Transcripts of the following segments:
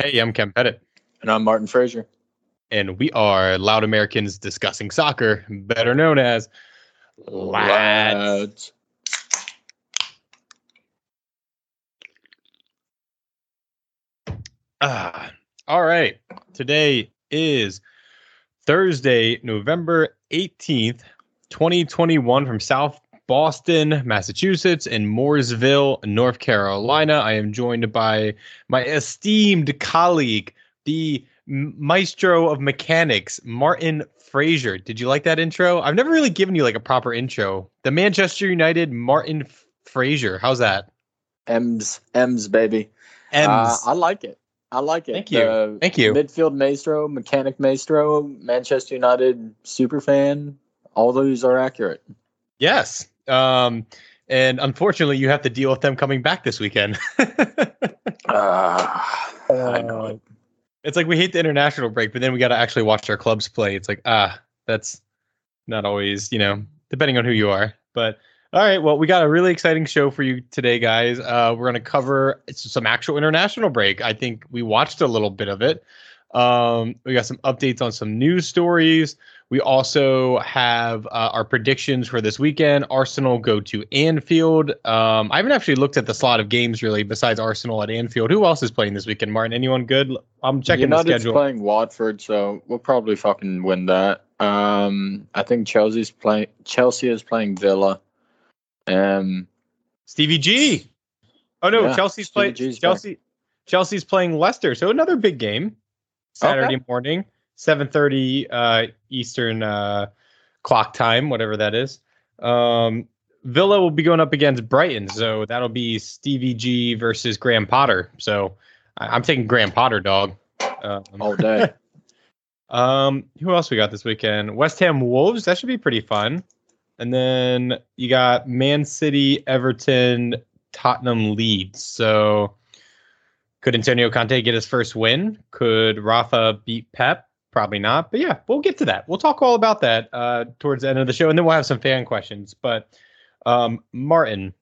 Hey, I'm Ken Pettit. And I'm Martin Frazier. And we are Loud Americans Discussing Soccer, better known as Lads. Ah, all right. Today is Thursday, November 18th, 2021 from South Boston, Massachusetts, and Mooresville, North Carolina. I am joined by my esteemed colleague, the maestro of mechanics, Martin Frazier. Did you like that intro? I've never really given you like a proper intro. The Manchester United Martin Frazier. How's that? M's, M's, baby. M's. Uh, I like it. I like it. Thank you. The Thank you. Midfield maestro, mechanic maestro, Manchester United super fan. All those are accurate. Yes. Um, and unfortunately, you have to deal with them coming back this weekend. uh, I know it. It's like we hate the international break, but then we got to actually watch our clubs play. It's like ah, that's not always, you know, depending on who you are. But all right, well, we got a really exciting show for you today, guys. Uh, we're going to cover some actual international break. I think we watched a little bit of it. Um, we got some updates on some news stories. We also have uh, our predictions for this weekend. Arsenal go to Anfield. Um, I haven't actually looked at the slot of games really besides Arsenal at Anfield. Who else is playing this weekend, Martin? Anyone good? I'm checking United's the schedule. playing Watford, so we'll probably fucking win that. Um, I think Chelsea's playing. Chelsea is playing Villa. Um, Stevie G. Oh no, yeah, Chelsea's playing Chelsea. Back. Chelsea's playing Leicester, so another big game. Saturday okay. morning. 7:30 uh, Eastern uh, clock time, whatever that is. Um, Villa will be going up against Brighton, so that'll be Stevie G versus Graham Potter. So I- am taking Graham Potter, dog. Um, All day. um, who else we got this weekend? West Ham Wolves. That should be pretty fun. And then you got Man City, Everton, Tottenham Leeds. So could Antonio Conte get his first win? Could Rafa beat Pep? Probably not. But yeah, we'll get to that. We'll talk all about that uh, towards the end of the show, and then we'll have some fan questions. But um, Martin,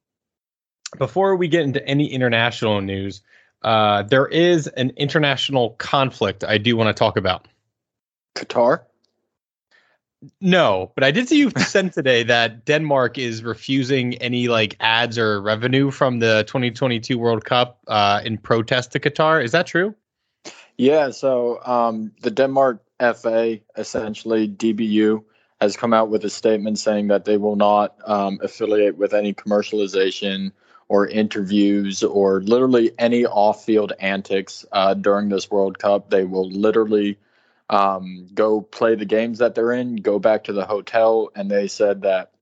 before we get into any international news, uh, there is an international conflict I do want to talk about. Qatar. No, but I did see you sent today that Denmark is refusing any like ads or revenue from the 2022 World Cup uh, in protest to Qatar. Is that true? Yeah, so um, the Denmark FA, essentially DBU, has come out with a statement saying that they will not um, affiliate with any commercialization or interviews or literally any off field antics uh, during this World Cup. They will literally um, go play the games that they're in, go back to the hotel, and they said that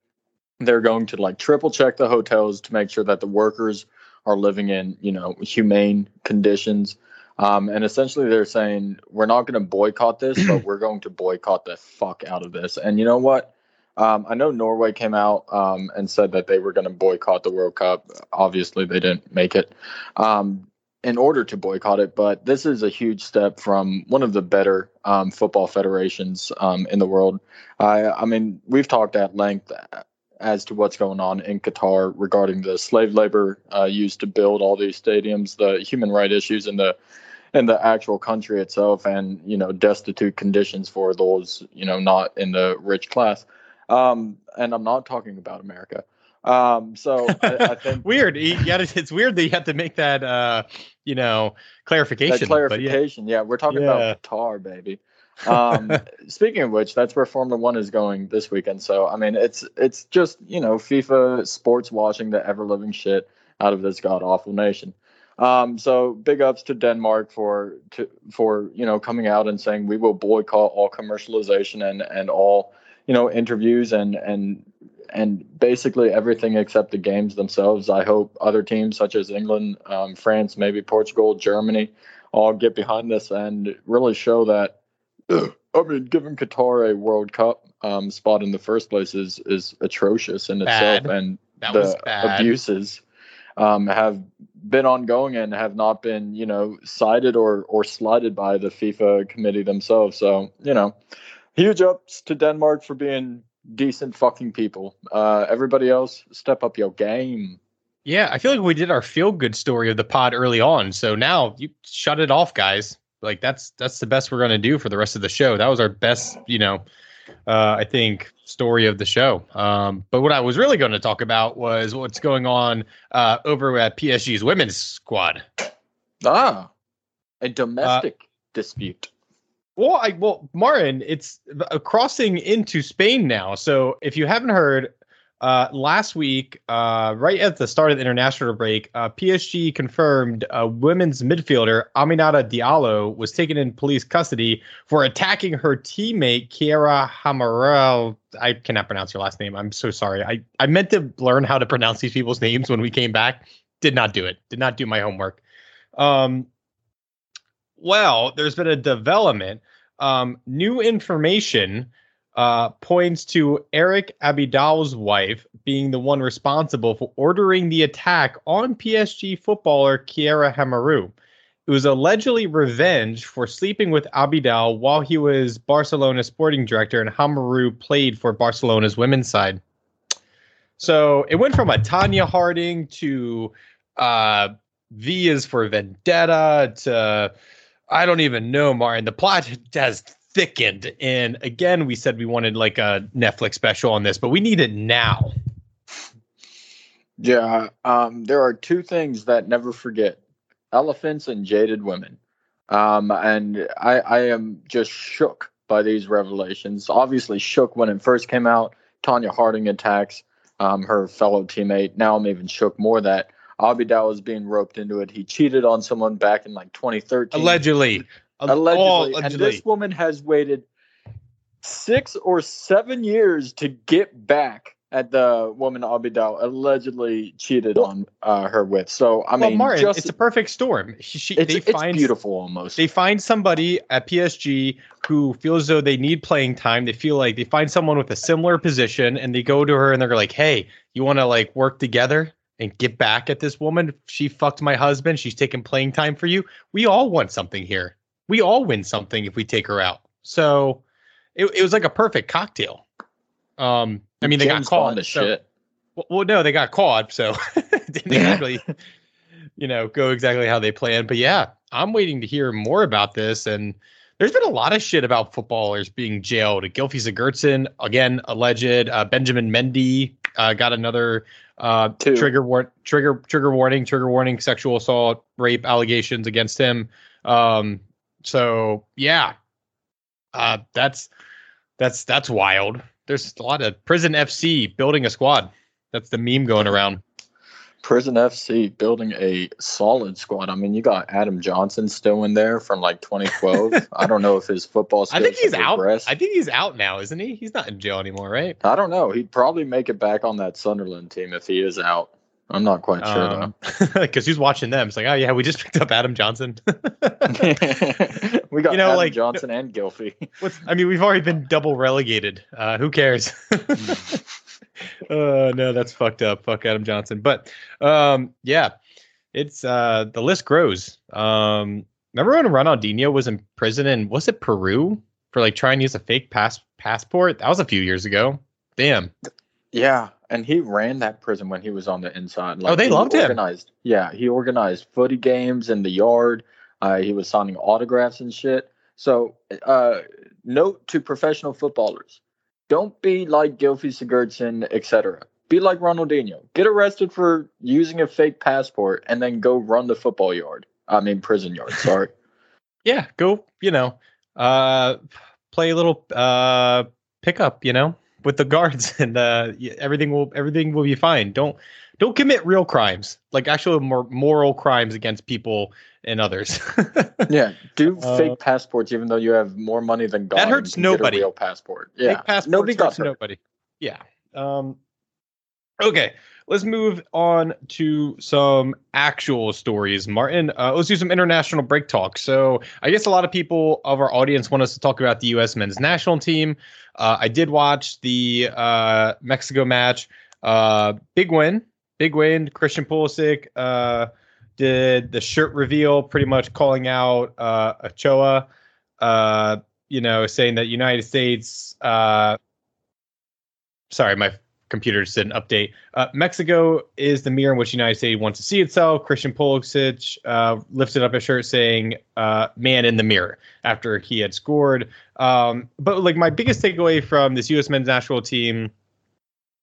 they're going to like triple check the hotels to make sure that the workers are living in, you know, humane conditions. Um, and essentially, they're saying we're not going to boycott this, but we're going to boycott the fuck out of this. And you know what? Um, I know Norway came out um, and said that they were going to boycott the World Cup. Obviously, they didn't make it um, in order to boycott it. But this is a huge step from one of the better um, football federations um, in the world. I, I mean, we've talked at length as to what's going on in Qatar regarding the slave labor uh, used to build all these stadiums, the human right issues, and the in the actual country itself and you know destitute conditions for those you know not in the rich class um, and i'm not talking about america um, so I, I think weird yeah it's weird that you have to make that uh, you know clarification that clarification yeah. yeah. we're talking yeah. about qatar baby um, speaking of which that's where formula one is going this weekend so i mean it's it's just you know fifa sports washing the ever living shit out of this god awful nation um, so big ups to Denmark for to, for you know coming out and saying we will boycott all commercialization and and all you know interviews and and and basically everything except the games themselves. I hope other teams such as England, um, France, maybe Portugal, Germany, all get behind this and really show that. I mean, giving Qatar a World Cup um, spot in the first place is is atrocious in bad. itself, and that the abuses um, have been ongoing and have not been, you know, cited or or slighted by the FIFA committee themselves. So, you know, huge ups to Denmark for being decent fucking people. Uh, everybody else, step up your game. Yeah, I feel like we did our feel good story of the pod early on. So now you shut it off, guys. Like that's that's the best we're gonna do for the rest of the show. That was our best, you know, uh, I think story of the show. Um, but what I was really going to talk about was what's going on uh, over at PSG's women's squad. Ah, a domestic uh, dispute. Well, I well, Martin, it's uh, crossing into Spain now. So if you haven't heard, uh, last week, uh, right at the start of the international break, uh, PSG confirmed a women's midfielder Aminata Diallo was taken in police custody for attacking her teammate Kiara Hamarel. I cannot pronounce your last name. I'm so sorry. I, I meant to learn how to pronounce these people's names when we came back. Did not do it. Did not do my homework. Um, well, there's been a development. Um, new information uh, points to Eric Abidal's wife being the one responsible for ordering the attack on PSG footballer Kiara Hamaru. It was allegedly revenge for sleeping with Abidal while he was Barcelona's sporting director and Hamaru played for Barcelona's women's side. So it went from a Tonya Harding to uh, V is for Vendetta to I don't even know, Martin. The plot has thickened. And again, we said we wanted like a Netflix special on this, but we need it now. Yeah, um, there are two things that never forget: elephants and jaded women. Um, and I, I am just shook by these revelations. Obviously, shook when it first came out. Tonya Harding attacks um, her fellow teammate. Now I'm even shook more that Abidal is being roped into it. He cheated on someone back in like 2013. Allegedly. Allegedly. allegedly. And this woman has waited six or seven years to get back at the woman Abidal allegedly cheated well, on uh, her with. So I well, mean, Martin, just, it's a perfect storm. She, she, it's, they find, beautiful almost. They find somebody at PSG who feels though they need playing time. They feel like they find someone with a similar position, and they go to her and they're like, "Hey, you want to like work together?" And get back at this woman. She fucked my husband. She's taking playing time for you. We all want something here we all win something if we take her out. So it, it was like a perfect cocktail. Um, I mean, they James got caught. So, shit. Well, well, no, they got caught, so didn't exactly, you know, go exactly how they planned. But yeah, I'm waiting to hear more about this. And there's been a lot of shit about footballers being jailed. Gylfi Sigurdsson, again, alleged. Uh, Benjamin Mendy uh, got another uh, trigger war- trigger trigger warning, trigger warning, sexual assault, rape allegations against him. Um, so yeah, uh, that's that's that's wild. There's a lot of prison FC building a squad. That's the meme going around. Prison FC building a solid squad. I mean, you got Adam Johnson still in there from like 2012. I don't know if his football. I think he's out. I think he's out now, isn't he? He's not in jail anymore, right? I don't know. He'd probably make it back on that Sunderland team if he is out. I'm not quite sure though. Because uh, he's watching them. It's like, oh yeah, we just picked up Adam Johnson. we got you know, Adam like, Johnson no, and. What's, I mean, we've already been double relegated. Uh, who cares? oh no, that's fucked up. Fuck Adam Johnson. But um, yeah, it's uh, the list grows. Um, remember when Ronaldinho was in prison in was it Peru for like trying to use a fake pass passport? That was a few years ago. Damn. Yeah, and he ran that prison when he was on the inside. Like, oh, they loved organized, him. Yeah, he organized footy games in the yard. Uh, he was signing autographs and shit. So, uh, note to professional footballers: don't be like Gylfi Sigurdsson, etc. Be like Ronaldinho. Get arrested for using a fake passport and then go run the football yard. I mean, prison yard. Sorry. yeah, go. You know, uh, play a little uh, pickup. You know, with the guards and uh, everything will everything will be fine. Don't don't commit real crimes, like actual more moral crimes against people and others. yeah, do uh, fake passports even though you have more money than God. That hurts nobody. real passport. Yeah, fake passports nobody hurts nobody. Yeah. Um. Okay, let's move on to some actual stories. Martin, uh, let's do some international break talk. So, I guess a lot of people of our audience want us to talk about the U.S. men's national team. Uh, I did watch the uh, Mexico match. Uh, big win, big win. Christian Pulisic uh, did the shirt reveal, pretty much calling out uh, Ochoa. you know, saying that United States. sorry, my computer just did an update. Uh, Mexico is the mirror in which the United States wants to see itself. Christian Pulisic uh, lifted up a shirt saying uh, "Man in the mirror" after he had scored. Um, but like my biggest takeaway from this U.S. men's national team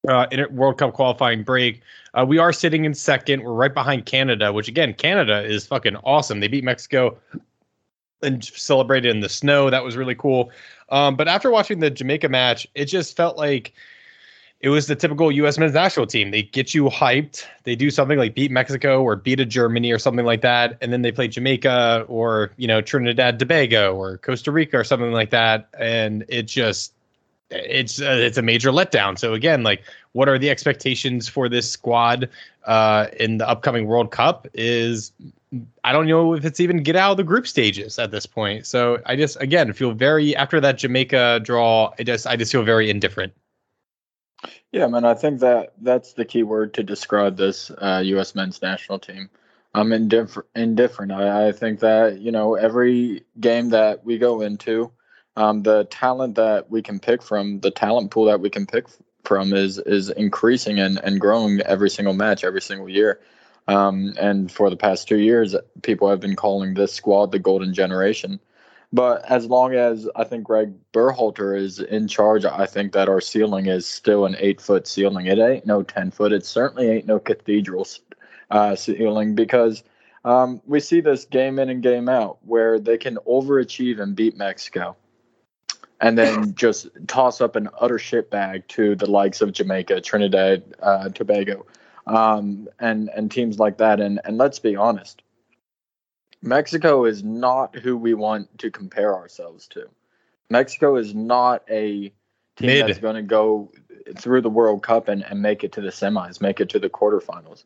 uh, in World Cup qualifying break, uh, we are sitting in second. We're right behind Canada, which again, Canada is fucking awesome. They beat Mexico and celebrated in the snow. That was really cool. Um, but after watching the Jamaica match, it just felt like it was the typical U.S. men's national team. They get you hyped. They do something like beat Mexico or beat a Germany or something like that, and then they play Jamaica or you know Trinidad Tobago or Costa Rica or something like that, and it just it's uh, it's a major letdown. So again, like, what are the expectations for this squad uh, in the upcoming World Cup? Is I don't know if it's even get out of the group stages at this point. So I just again feel very after that Jamaica draw. I just I just feel very indifferent. Yeah, man, I think that that's the key word to describe this uh, U.S. men's national team. I'm indifferent. Indifferent. I, I think that you know every game that we go into, um, the talent that we can pick from, the talent pool that we can pick from, is is increasing and and growing every single match, every single year. Um, and for the past two years, people have been calling this squad the golden generation. But as long as I think Greg Berhalter is in charge, I think that our ceiling is still an eight foot ceiling. It ain't no 10 foot. It certainly ain't no cathedral uh, ceiling because um, we see this game in and game out where they can overachieve and beat Mexico and then just toss up an utter shit bag to the likes of Jamaica, Trinidad, uh, Tobago, um, and and teams like that. And and let's be honest, Mexico is not who we want to compare ourselves to. Mexico is not a team Mid. that's going to go through the World Cup and, and make it to the semis, make it to the quarterfinals.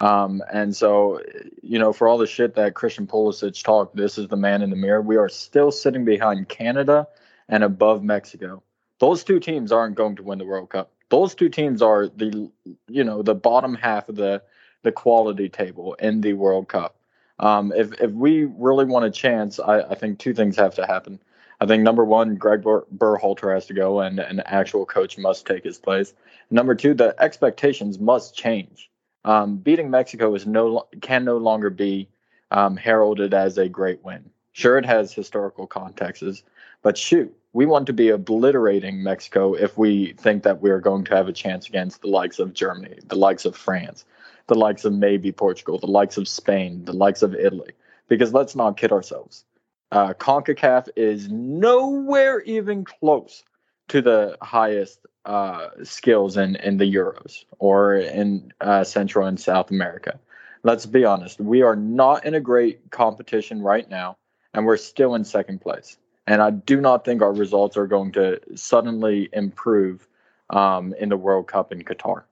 Um, and so, you know, for all the shit that Christian Pulisic talked, this is the man in the mirror. We are still sitting behind Canada and above Mexico. Those two teams aren't going to win the World Cup. Those two teams are the, you know, the bottom half of the the quality table in the World Cup. Um, if if we really want a chance, I, I think two things have to happen. I think number one, Greg Ber- Berhalter has to go, and an actual coach must take his place. Number two, the expectations must change. Um, beating Mexico is no can no longer be um, heralded as a great win. Sure, it has historical contexts, but shoot, we want to be obliterating Mexico if we think that we are going to have a chance against the likes of Germany, the likes of France, the likes of maybe Portugal, the likes of Spain, the likes of Italy. Because let's not kid ourselves. Uh, CONCACAF is nowhere even close to the highest uh, skills in, in the Euros or in uh, Central and South America. Let's be honest, we are not in a great competition right now, and we're still in second place. And I do not think our results are going to suddenly improve um, in the World Cup in Qatar.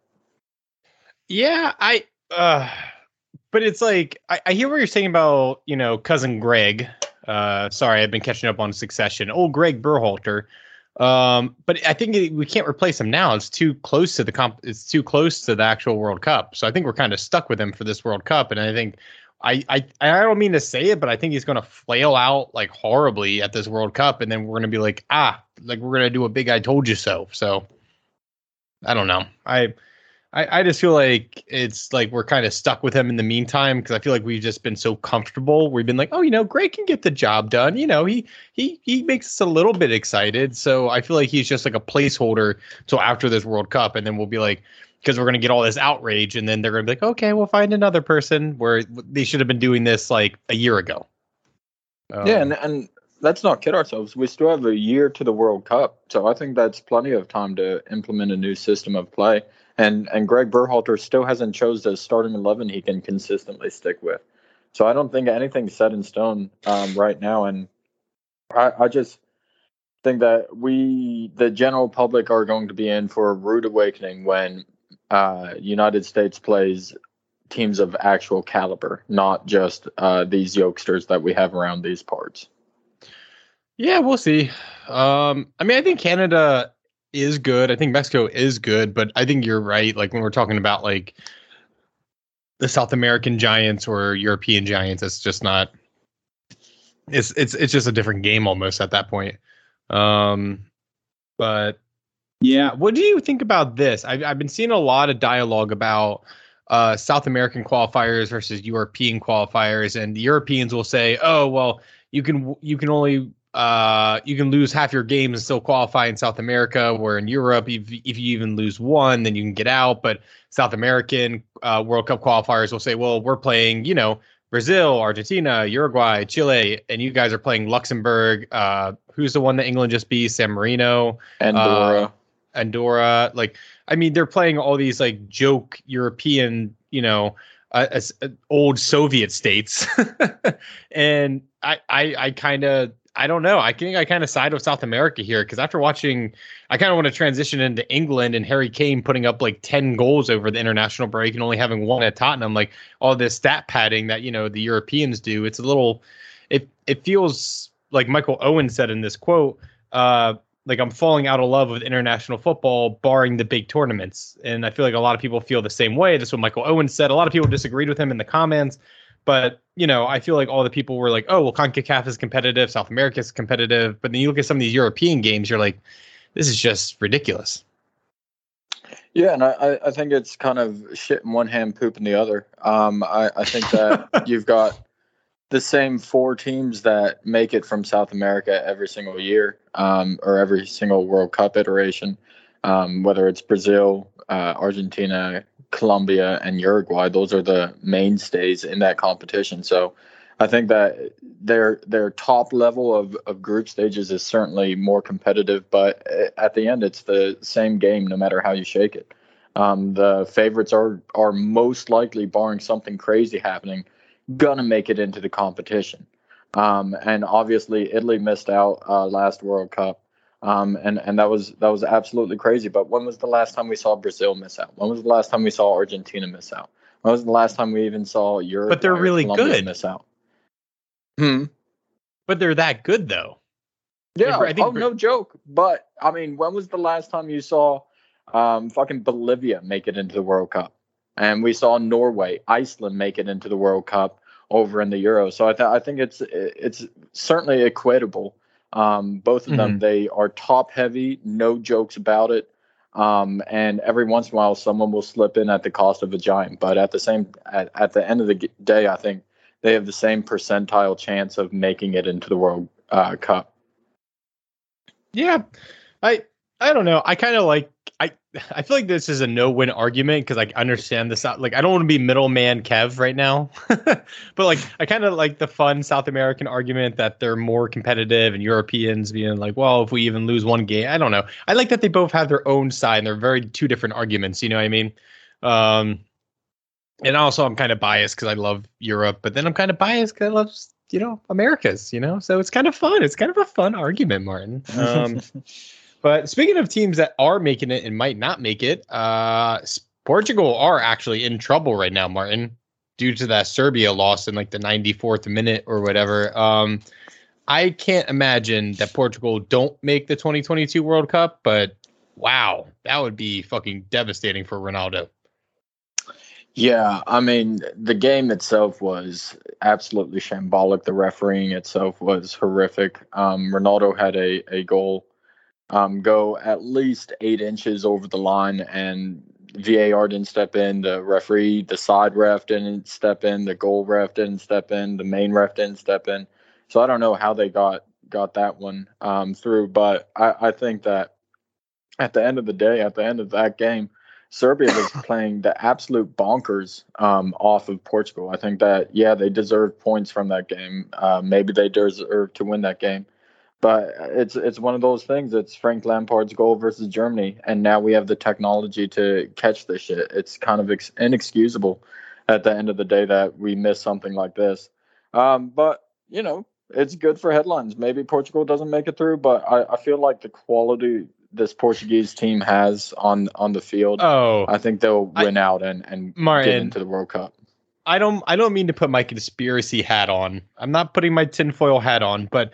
Yeah, I. Uh, but it's like I, I hear what you're saying about you know cousin Greg. Uh, sorry, I've been catching up on Succession. Old Greg Berhalter. Um, but I think it, we can't replace him now. It's too close to the comp. It's too close to the actual World Cup. So I think we're kind of stuck with him for this World Cup. And I think I I I don't mean to say it, but I think he's going to flail out like horribly at this World Cup, and then we're going to be like, ah, like we're going to do a big "I told you so." So I don't know. I I, I just feel like it's like we're kind of stuck with him in the meantime because I feel like we've just been so comfortable. We've been like, oh, you know, Greg can get the job done. You know, he he he makes us a little bit excited. So I feel like he's just like a placeholder till after this World Cup, and then we'll be like, because we're gonna get all this outrage, and then they're gonna be like, okay, we'll find another person where they should have been doing this like a year ago. Um, yeah, and and let's not kid ourselves. We still have a year to the World Cup, so I think that's plenty of time to implement a new system of play and and Greg Berhalter still hasn't chose the starting eleven he can consistently stick with. So I don't think anything's set in stone um, right now, and I, I just think that we, the general public, are going to be in for a rude awakening when uh, United States plays teams of actual caliber, not just uh, these youngsters that we have around these parts. Yeah, we'll see. Um, I mean, I think Canada is good. I think Mexico is good, but I think you're right. Like when we're talking about like the South American giants or European giants, it's just not. It's it's it's just a different game almost at that point. Um, but Yeah. What do you think about this? I've, I've been seeing a lot of dialogue about uh, South American qualifiers versus European qualifiers, and the Europeans will say, "Oh, well, you can you can only uh, you can lose half your games and still qualify in South America. Where in Europe, if if you even lose one, then you can get out. But South American uh, World Cup qualifiers will say, well, we're playing, you know, Brazil, Argentina, Uruguay, Chile, and you guys are playing Luxembourg. Uh, who's the one that England just beat? San Marino, Andorra, uh, Andorra. Like, I mean, they're playing all these like joke European, you know, uh, uh, old Soviet states, and I, I, I kind of I don't know. I think I kind of side with South America here because after watching, I kind of want to transition into England and Harry Kane putting up like 10 goals over the international break and only having one at Tottenham. Like all this stat padding that, you know, the Europeans do. It's a little, it, it feels like Michael Owen said in this quote, uh, like I'm falling out of love with international football, barring the big tournaments. And I feel like a lot of people feel the same way. That's what Michael Owen said. A lot of people disagreed with him in the comments. But you know, I feel like all the people were like, "Oh, well, Concacaf is competitive, South America is competitive," but then you look at some of these European games, you're like, "This is just ridiculous." Yeah, and I, I think it's kind of shit in one hand, poop in the other. Um, I, I think that you've got the same four teams that make it from South America every single year, um, or every single World Cup iteration, um, whether it's Brazil, uh, Argentina, Colombia and Uruguay. Those are the mainstays in that competition. So I think that their their top level of, of group stages is certainly more competitive, but at the end, it's the same game no matter how you shake it. Um, the favorites are are most likely, barring something crazy happening, gonna make it into the competition. Um, and obviously, Italy missed out uh, last World Cup. Um, and and that was that was absolutely crazy. But when was the last time we saw Brazil miss out? When was the last time we saw Argentina miss out? When was the last time we even saw Europe? But they're really Colombia good. Miss out. Hmm. But they're that good though. Yeah. I think oh, no joke. But I mean, when was the last time you saw um, fucking Bolivia make it into the World Cup? And we saw Norway, Iceland make it into the World Cup over in the Euro. So I, th- I think it's it's certainly equatable um, both of them, Mm-hmm. they are top heavy, no jokes about it. Um, and every once in a while, someone will slip in at the cost of a giant. But at the same, at, at the end of the day, I think they have the same percentile chance of making it into the World uh, Cup. Yeah. I I don't know. I kind of like I I feel like this is a no-win argument because I understand this. Like I don't want to be middleman Kev right now, but like I kind of like the fun South American argument that they're more competitive and Europeans being like, well, if we even lose one game, I don't know. I like that they both have their own side and they're very two different arguments. You know what I mean? Um, and also I'm kind of biased because I love Europe, but then I'm kind of biased because I love you know Americas. You know, so it's kind of fun. It's kind of a fun argument, Martin. Um, but speaking of teams that are making it and might not make it, uh, Portugal are actually in trouble right now, Martin, due to that Serbia loss in like the 94th minute or whatever. Um, I can't imagine that Portugal don't make the 2022 World Cup, but wow, that would be fucking devastating for Ronaldo. Yeah, I mean, the game itself was absolutely shambolic. The refereeing itself was horrific. Um, Ronaldo had a, a goal um, go at least eight inches over the line, and VAR didn't step in. The referee, the side ref didn't step in. The goal ref didn't step in. The main ref didn't step in. So I don't know how they got got that one um, through, but I, I think that at the end of the day, at the end of that game, Serbia was playing the absolute bonkers um, off of Portugal. I think that yeah, they deserved points from that game. Uh, maybe they deserve to win that game, but it's it's one of those things. It's Frank Lampard's goal versus Germany, and now we have the technology to catch this shit. It's kind of ex- inexcusable at the end of the day that we miss something like this. Um, but you know, it's good for headlines. Maybe Portugal doesn't make it through, but I, I feel like the quality this Portuguese team has on on the field. Oh, I think they'll I- win out and and Martin. get into the World Cup. I don't I don't mean to put my conspiracy hat on. I'm not putting my tinfoil hat on, but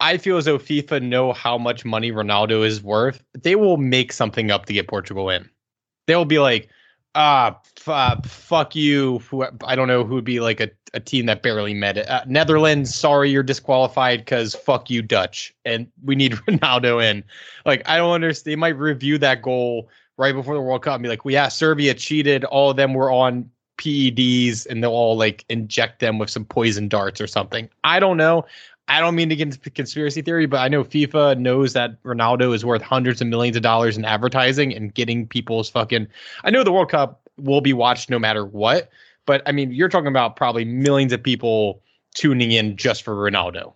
I- feel as though FIFA know how much money Ronaldo is worth. They will make something up to get Portugal in. They'll be like, uh, f- uh, fuck you. I don't know who would be like a, a team that barely met it. Uh, Netherlands, sorry, you're disqualified because fuck you, Dutch. And we need Ronaldo in. Like, I don't understand. They might review that goal right before the World Cup and be like, well, yeah, Serbia cheated. All of them were on PEDs and they'll all like inject them with some poison darts or something. I don't know. I don't mean to get into conspiracy theory, but I know FIFA knows that Ronaldo is worth hundreds of millions of dollars in advertising and getting people's fucking. I know the World Cup will be watched no matter what, but I mean, you're talking about probably millions of people tuning in just for Ronaldo.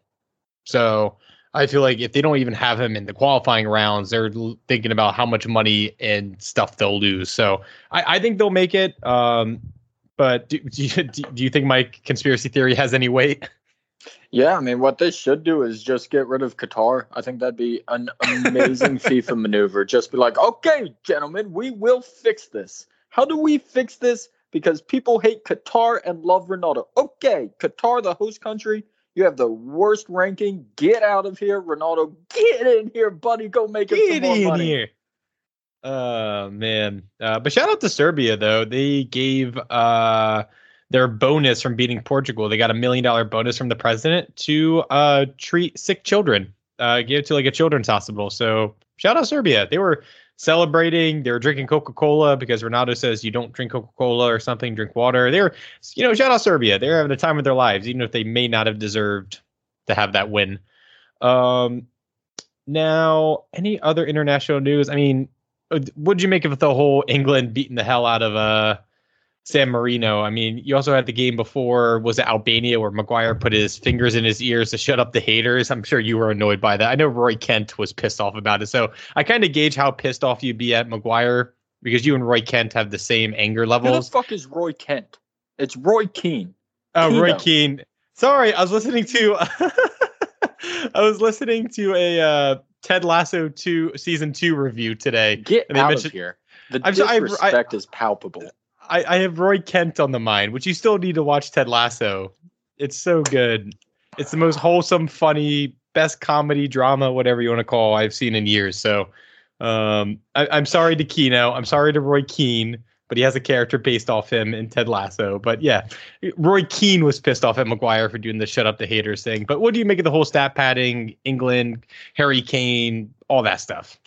So I feel like if they don't even have him in the qualifying rounds, they're thinking about how much money and stuff they'll lose. So I, I think they'll make it. Um, but do, do, you, do you think my conspiracy theory has any weight? Yeah, I mean, what they should do is just get rid of Qatar. I think that'd be an amazing FIFA maneuver. Just be like, okay, gentlemen, we will fix this. How do we fix this? Because people hate Qatar and love Ronaldo. Okay, Qatar, the host country, you have the worst ranking. Get out of here, Ronaldo. Get in here, buddy. Go make it some more in money. here. Oh man. Uh, but shout out to Serbia though. They gave uh their bonus from beating Portugal. They got a million dollar bonus from the president to uh treat sick children. Uh give it to like a children's hospital. So shout out Serbia. They were celebrating. They were drinking Coca Cola because Ronaldo says you don't drink Coca Cola or something, drink water. They were, you know, shout out Serbia. They're having the time of their lives, even if they may not have deserved to have that win. Um, now, any other international news? I mean, what did you make of the whole England beating the hell out of uh San Marino? I mean, you also had the game before was it Albania where Maguire put his fingers in his ears to shut up the haters. I'm sure you were annoyed by that. I know Roy Kent was pissed off about it. So I kind of gauge how pissed off you'd be at Maguire because you and Roy Kent have the same anger levels. Who the fuck is Roy Kent? It's Roy Keane. Oh, Roy. Keane. Sorry, I was listening to I was listening to a uh, Ted Lasso 2 season 2 review today. Get And they out of here. The I'm so- I- I- disrespect is palpable. I, I have Roy Kent on the mind, which you still need to watch Ted Lasso. It's so good. It's the most wholesome, funny, best comedy drama, whatever you want to call, I've seen in years. So um, I, I'm sorry to Keano. I'm sorry to Roy Keane, but he has a character based off him in Ted Lasso. But yeah, Roy Keane was pissed off at Maguire for doing the shut up the haters thing. But what do you make of the whole stat padding, England, Harry Kane, all that stuff?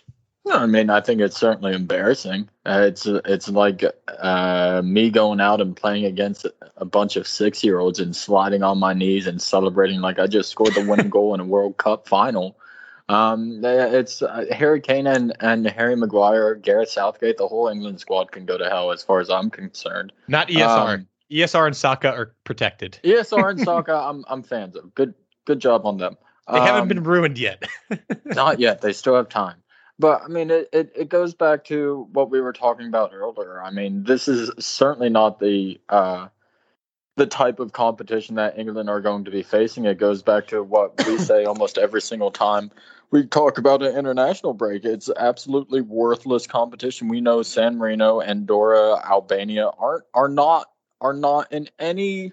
No, I mean, I think it's certainly embarrassing. Uh, it's it's like uh, me going out and playing against a bunch of six year olds and sliding on my knees and celebrating like I just scored the winning goal in a World Cup final. Um, it's uh, Harry Kane and, and Harry Maguire, Gareth Southgate, the whole England squad can go to hell as far as I'm concerned. Not ESR. Um, ESR and Saka are protected. ESR and Saka, I'm I'm fans of. Good good job on them. They haven't Um, been ruined yet. Not yet. They still have time. But I mean, it, it, it goes back to what we were talking about earlier. I mean, this is certainly not the uh, the type of competition that England are going to be facing. It goes back to what we say almost every single time we talk about an international break. It's absolutely worthless competition. We know San Marino, Andorra, Albania aren't are not are not in any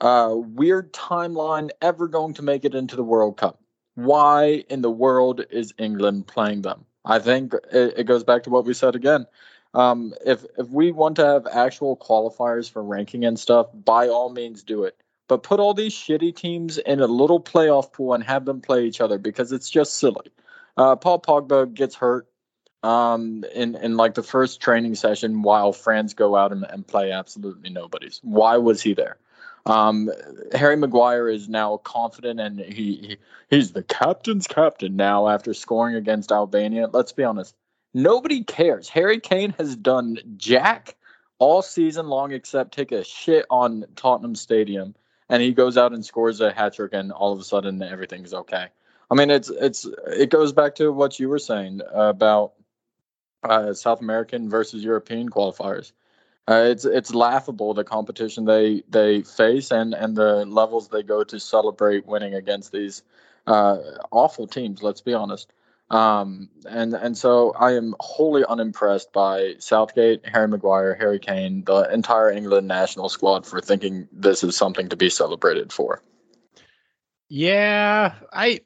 uh, weird timeline ever going to make it into the World Cup why in the world is England playing them? I think it, it goes back to what we said again. Um, if if we want to have actual qualifiers for ranking and stuff, by all means do it. But put all these shitty teams in a little playoff pool and have them play each other because it's just silly. Uh, Paul Pogba gets hurt um, in in like the first training session while France go out and, and play absolutely nobody's. Why was he there? Um, Harry Maguire is now confident and he, he he's the captain's captain now after scoring against Albania. Let's be honest. Nobody cares. Harry Kane has done jack all season long except take a shit on Tottenham Stadium and he goes out and scores a hat trick and all of a sudden everything's okay. I mean it's it's it goes back to what you were saying about uh, South American versus European qualifiers. Uh, it's it's laughable the competition they they face and and the levels they go to celebrate winning against these uh, awful teams. Let's be honest. Um, and and so I am wholly unimpressed by Southgate, Harry Maguire, Harry Kane, the entire England national squad for thinking this is something to be celebrated for. Yeah, I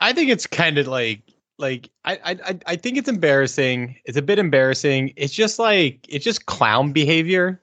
I think it's kind of like like I, I I think it's embarrassing. It's a bit embarrassing. It's just like it's just clown behavior,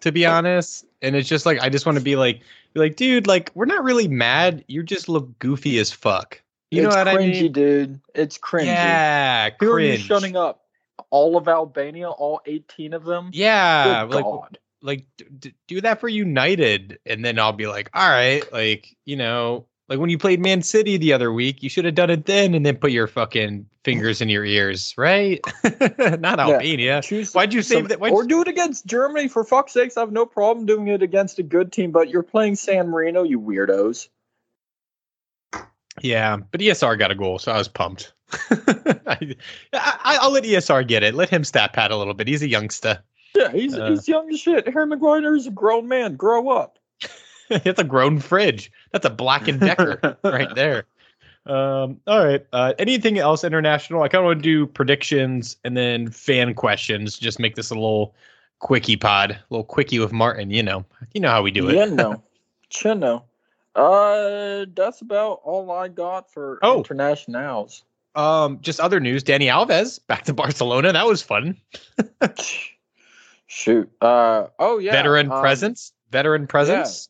to be honest. And it's just like I just want to be like be like, dude, like we're not really mad. You just look goofy as fuck. You it's know what cringy, I mean? dude. It's cringy. Yeah, Who are you shutting up? All of Albania, all 18 of them? Yeah, Good like God. like d- d- do that for United, and then I'll be like, all right, like you know, like when you played Man City the other week, you should have done it then, and then put your fucking fingers in your ears, right? Not Albania. Choose Why'd you save some- that? Why'd Or do it against Germany, for fuck's sakes. I have no problem doing it against a good team, but you're playing San Marino, you weirdos. Yeah, but ESR got a goal, so I was pumped. I, I, I'll let ESR get it. Let him stat pad a little bit. He's a youngster. Yeah, he's, Uh. he's young as shit. Harry Maguire is a grown man. Grow up. That's a grown fridge. That's a Black and Decker right there. Um, all right. Uh, anything else international? I kind of want to do predictions and then fan questions. Just make this a little quickie pod, a little quickie with Martin. You know, you know how we do it. Yeah, no. Chino. Uh, that's about all I got for Oh. internationals. Um, just other news. Dani Alves back to Barcelona. That was fun. Shoot. Uh, oh yeah. Veteran um, presence. Veteran presence.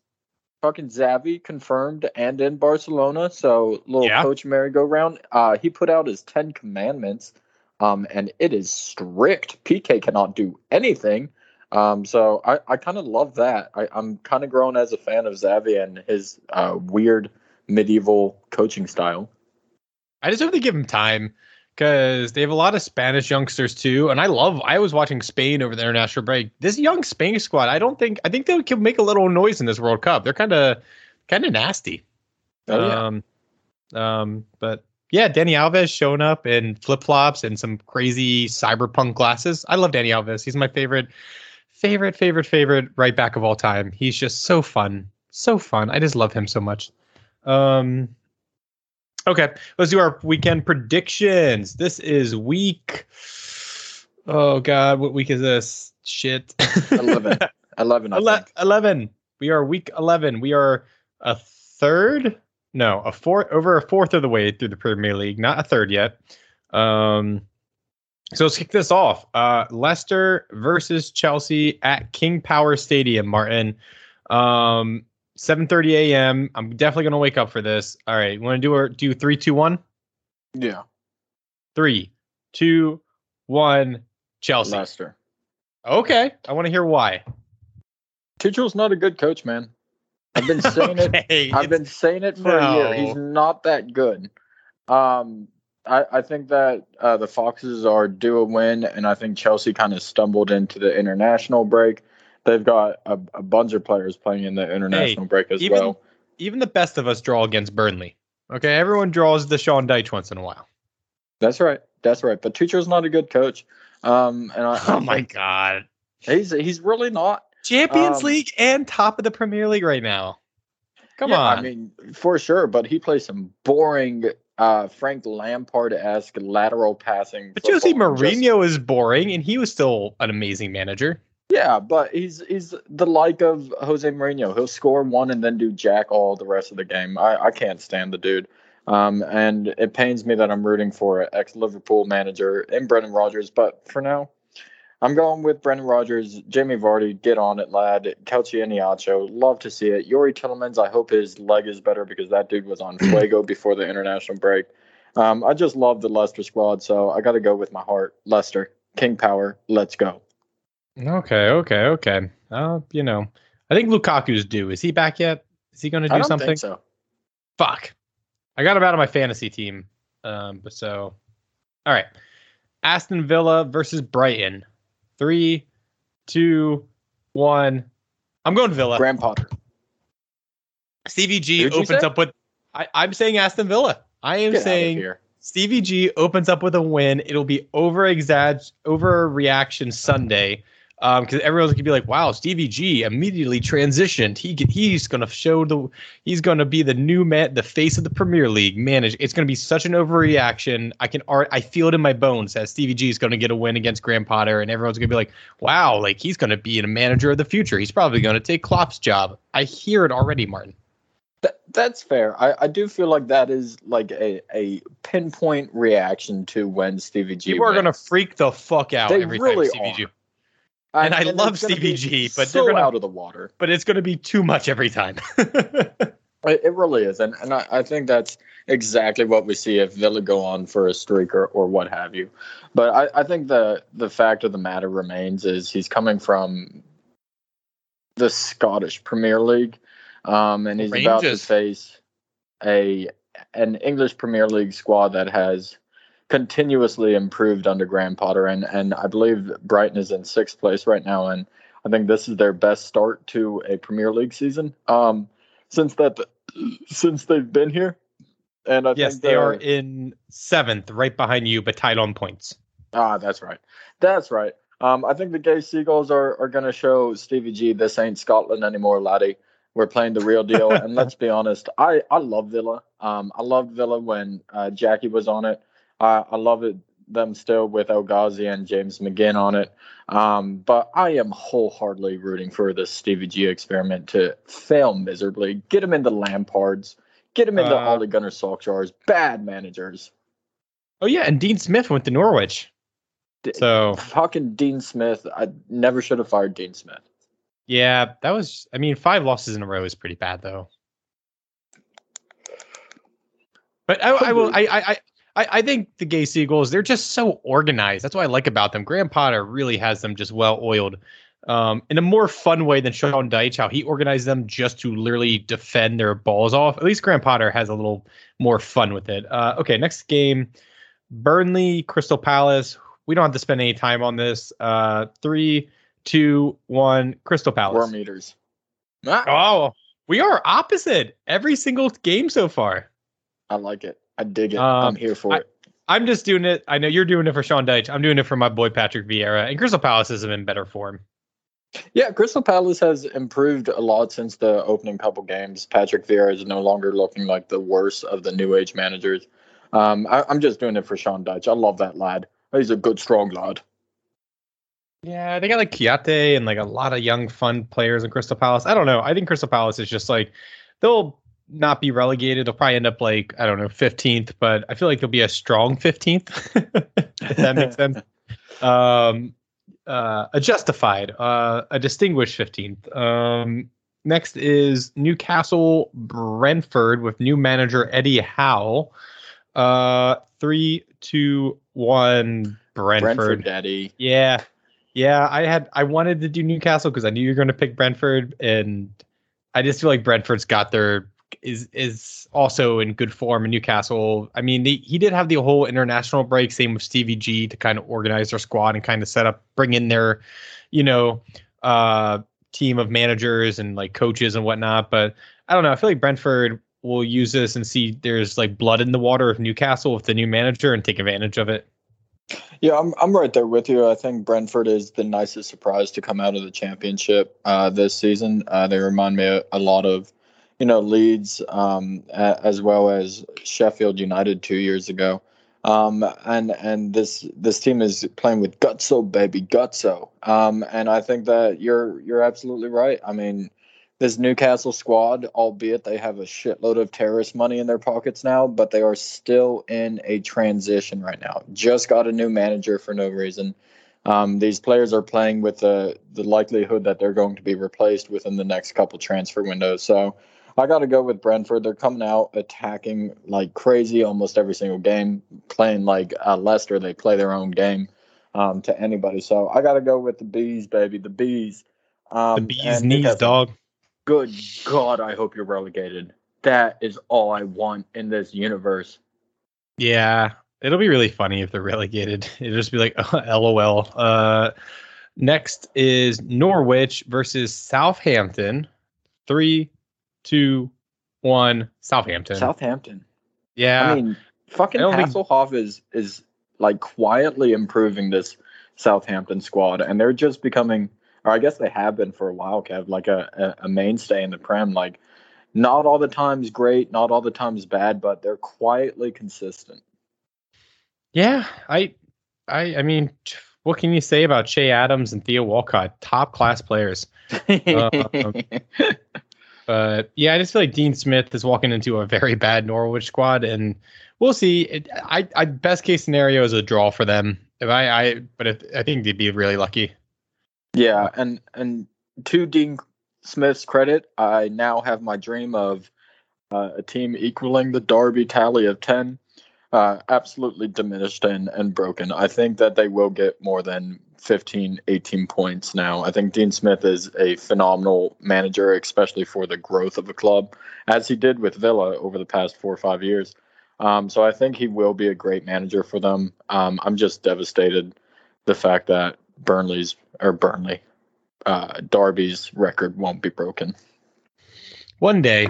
Fucking Xavi confirmed and in Barcelona. So little Yeah. coach merry-go-round. Uh, he put out his Ten Commandments, um, and it is strict. PK cannot do anything. Um, so I, I kind of love that. I, I'm kind of grown as a fan of Xavi and his uh, weird medieval coaching style. I just hope they give him time because they have a lot of Spanish youngsters too. And I love, I was watching Spain over the international break. This young Spanish squad, I don't think, I think they can make a little noise in this World Cup. They're kind of, kind of nasty. Oh, yeah. Um, um, but yeah, Dani Alves showing up in flip flops and some crazy cyberpunk glasses. I love Dani Alves. He's my favorite, favorite, favorite, favorite right back of all time. He's just so fun, so fun. I just love him so much. Um, okay, let's do our weekend predictions. This is week. Oh God, what week is this? Shit. 11. 11, I Ele-. 11. We are week 11. We are a third, no, a fourth, over a fourth of the way through the Premier League, not a third yet. Um, so let's kick this off. Uh, Leicester versus Chelsea at King Power Stadium, Martin. Um, 7:30 a.m. I'm definitely gonna wake up for this. All right, you want to do our do three, two, one, Yeah. three, two, one. Chelsea. Leicester. Okay, I want to hear why. Tuchel's not a good coach, man. I've been saying it I've been saying it for a year. He's not that good. Um, I, I think that uh, the Foxes are due a win, and I think Chelsea kind of stumbled into the international break. They've got a, a bunch of players playing in the international break as even- well. even the best of us draw against Burnley. Okay, everyone draws the Sean Dyche once in a while. That's right. That's right. But Tuchel's not a good coach. Um, and I, Oh my god. he's he's really not. Champions Um, League and top of the Premier League right now. Come Yeah, on. I mean, for sure. But he plays some boring, uh, Frank Lampard esque lateral passing. but Jose football. Just- Mourinho is boring and he was still an amazing manager. Yeah, but he's he's the like of Jose Mourinho. He'll score one and then do jack all the rest of the game. I, I can't stand the dude. Um, and it pains me that I'm rooting for an ex Liverpool manager in Brendan Rodgers. But for now, I'm going with Brendan Rodgers, Jamie Vardy. Get on it, lad. Kelechi Iheanacho. Love to see it. Youri Tielemans. I hope his leg is better because that dude was on fuego before the international break. Um, I just love the Leicester squad, so I got to go with my heart. Leicester, King Power. Let's go. Okay, okay, okay. Uh, you know, I think Lukaku's due. Is he back yet? Is he going to I do don't something? think so. Fuck. I got him out of my fantasy team. Um, but so, all right. Aston Villa versus Brighton. Three, two, one. I'm going Villa. Graham Potter. CVG opens up with. I, I'm saying Aston Villa. I am Get saying here. Stevie G opens up with a win. It'll be over exag overreaction Sunday. Um, because everyone's gonna be like, "Wow, Stevie G immediately transitioned. He he's gonna show the he's gonna be the new man, the face of the Premier League. Manage. It's gonna be such an overreaction. I can art. I feel it in my bones that Stevie G is gonna get a win against Graham Potter, and everyone's gonna be like, "Wow, like he's gonna be a manager of the future. He's probably gonna take Klopp's job." I hear it already, Martin. That, that's fair. I, I do feel like that is like a, a pinpoint reaction to when Stevie G. People are gonna freak the fuck out They every really time Stevie G. are. and I love gonna Stevie G, but so they're gonna- out of the water. But it's gonna be too much every time. It, it really is, and and I, I think that's exactly what we see if Villa go on for a streak or, or what have you. But I, I think the the fact of the matter remains is he's coming from the Scottish Premier League, um, and he's about to face a an English Premier League squad that has continuously improved under Graham Potter, and and I believe Brighton is in sixth place right now, and I think this is their best start to a Premier League season. Um, since that since they've been here. And I yes, think they are in seventh, right behind you, but tied on points. Ah, that's right. That's right. Um, I think the gay seagulls are, are going to show Stevie G this ain't Scotland anymore, laddie. We're playing the real deal. and let's be honest, I, I love Villa. Um, I loved Villa when uh, Jackie was on it. I I love it them still with El Ghazi and James McGinn on it. Um, but I am wholeheartedly rooting for this Stevie G experiment to fail miserably. Get him into Lampards. Get him into Uh, Ole Gunnar Solskjaer's bad managers. Oh yeah, and Dean Smith went to Norwich. D- So Fucking Dean Smith. I never should have fired Dean Smith. yeah, that was. I mean, five losses in a row is pretty bad though. But I, I will. I, I I I think the Gay Seagulls they're just so organized. That's what I like about them. Graham Potter really has them just well oiled. Um, in a more fun way than Sean Dyche, how he organized them just to literally defend their balls off. At least Graham Potter has a little more fun with it. Uh, okay, next game, Burnley Crystal Palace. We don't have to spend any time on this. Uh, three, two, one. Crystal Palace. Worm eaters. Ah, Oh, we are opposite every single game so far. I like it. I dig it. Um, I'm here for I- it. I'm just doing it. I know you're doing it for Sean Dyche. I'm doing it for my boy Patrick Vieira. And Crystal Palace is in better form. Yeah, Crystal Palace has improved a lot since the opening couple games. Patrick Vieira is no longer looking like the worst of the new age managers. Um, I, I'm just doing it for Sean Dyche. I love that lad. He's a good, strong lad. Yeah, they got like Kiate and like a lot of young, fun players in Crystal Palace. I don't know. I think Crystal Palace is just like they'll not be relegated. They'll probably end up like I don't know, 15th, but I feel like they'll be a strong 15th. if that makes sense. Um, uh, a justified, uh, a distinguished 15th. Um, next is Newcastle Brentford with new manager Eddie Howe. Uh, three, two, one. Brentford. Brentford Daddy. Yeah. Yeah, I had I wanted to do Newcastle because I knew you were going to pick Brentford, and I just feel like Brentford's got their is is also in good form. in Newcastle, I mean, they, he did have the whole international break. Same with Stevie G to kind of organize their squad and kind of set up, bring in their, you know, uh, team of managers and like coaches and whatnot. But I don't know. I feel like Brentford will use this and see there's like blood in the water of Newcastle with the new manager and take advantage of it. Yeah, I'm I'm right there with you. I think Brentford is the nicest surprise to come out of the championship uh, this season. Uh, they remind me a, a lot of, you know, Leeds um, a, as well as Sheffield United two years ago. Um, and and this this team is playing with gutso, baby, gutso. Um, and I think that you're you're absolutely right. I mean, this Newcastle squad, albeit they have a shitload of terrorist money in their pockets now, but they are still in a transition right now. Just got a new manager for no reason. Um, these players are playing with the the likelihood that they're going to be replaced within the next couple transfer windows. So I got to go with Brentford. They're coming out attacking like crazy almost every single game, playing like uh, Leicester. They play their own game um, to anybody. So I got to go with the bees, baby, the bees. Um, The bee's knees, dog. Good God, I hope you're relegated. That is all I want in this universe. Yeah, it'll be really funny if they're relegated. It'll just be like, LOL. Uh, next is Norwich versus Southampton. Three, two, one. Southampton. Southampton. yeah, I mean, fucking I don't think- Hasenhüttl is is like quietly improving this Southampton squad, and they're just becoming, or I guess they have been for a while, Kev, like a, a, a mainstay in the Prem. Like, not all the times great, not all the times bad, but they're quietly consistent. yeah. I, I, I mean, what can you say about Che Adams and Theo Walcott? Top class players. Um, But yeah, I just feel like Dean Smith is walking into a very bad Norwich squad, and we'll see. It, I, I best case scenario is a draw for them. If I, I but if, I think they'd be really lucky. Yeah, and and to Dean Smith's credit, I now have my dream of uh, a team equaling the Derby tally of ten. Uh, absolutely diminished and, and broken. I think that they will get more than 15, 18 points now. I think Dean Smith is a phenomenal manager, especially for the growth of a club, as he did with Villa over the past four or five years. Um, so I think he will be a great manager for them. Um, I'm just devastated the fact that Burnley's or Burnley, uh, Derby's record won't be broken. One day,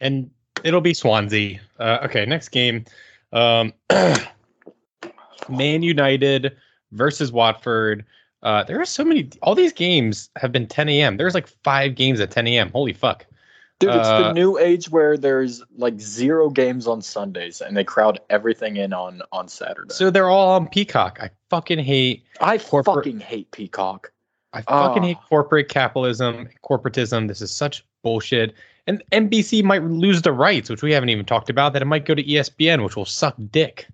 and it'll be Swansea. Uh, okay, next game. Um, Man United versus Watford. Uh, there are so many. All these games have been 10 a.m. There's like five games at 10 a.m. Holy fuck. Dude, it's uh, the new age where there's like zero games on Sundays and they crowd everything in on on Saturday. So they're all on Peacock. I fucking hate. I corporate, fucking hate Peacock. I fucking hate corporate capitalism, corporatism. This is such bullshit. And NBC might lose the rights, which we haven't even talked about. That it might go to ESPN, which will suck dick.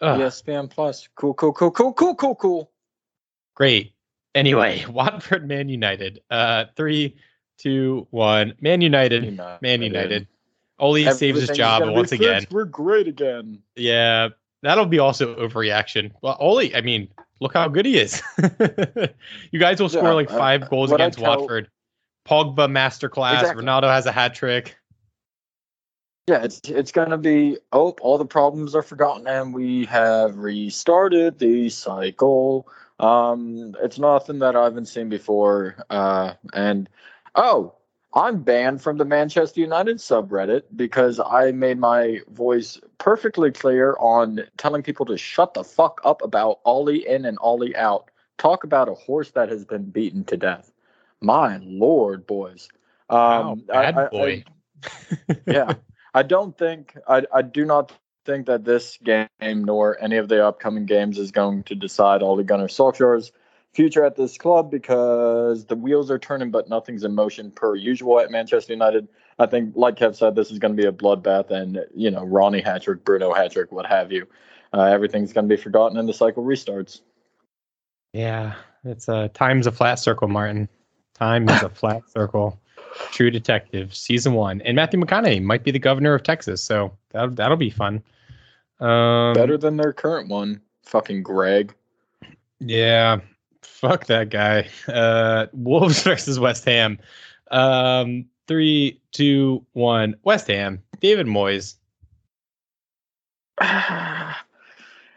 Ugh. ESPN Plus. Cool, cool, cool, cool, cool, cool, cool. Great. Anyway, Watford, Man United. Uh, three, two, one. Man United. United. Man United. Ole saves his job once again. We're great again. Yeah, that'll be also overreaction. Well, Ole, I mean, look how good he is. you guys will score yeah, like five uh, goals against tell, Watford. Pogba masterclass. Exactly. Ronaldo has a hat trick. Yeah, it's it's gonna be oh, all the problems are forgotten and we have restarted the cycle. Um, it's nothing that I haven't seen before. Uh, and oh, I'm banned from the Manchester United subreddit because I made my voice perfectly clear on telling people to shut the fuck up about Ollie in and Ollie out. Talk about a horse that has been beaten to death. My lord, boys. Um, wow, bad I, boy. I, yeah. I don't think I I do not think that this game nor any of the upcoming games is going to decide Ole Gunnar Solskjaer's future at this club because the wheels are turning, but nothing's in motion per usual at Manchester United. I think, like Kev said, this is going to be a bloodbath, and you know, Ronnie Hattrick, Bruno Hattrick, what have you. Uh, everything's going to be forgotten, and the cycle restarts. Yeah, it's a time's a flat circle, Martin. Time is a flat circle. True Detective season one, and Matthew McConaughey might be the governor of Texas, so that'll that'll be fun. Um, Better than their current one, fucking Greg. Yeah, fuck that guy. Uh, Wolves versus West Ham. Um, three, two, one. West Ham. David Moyes. I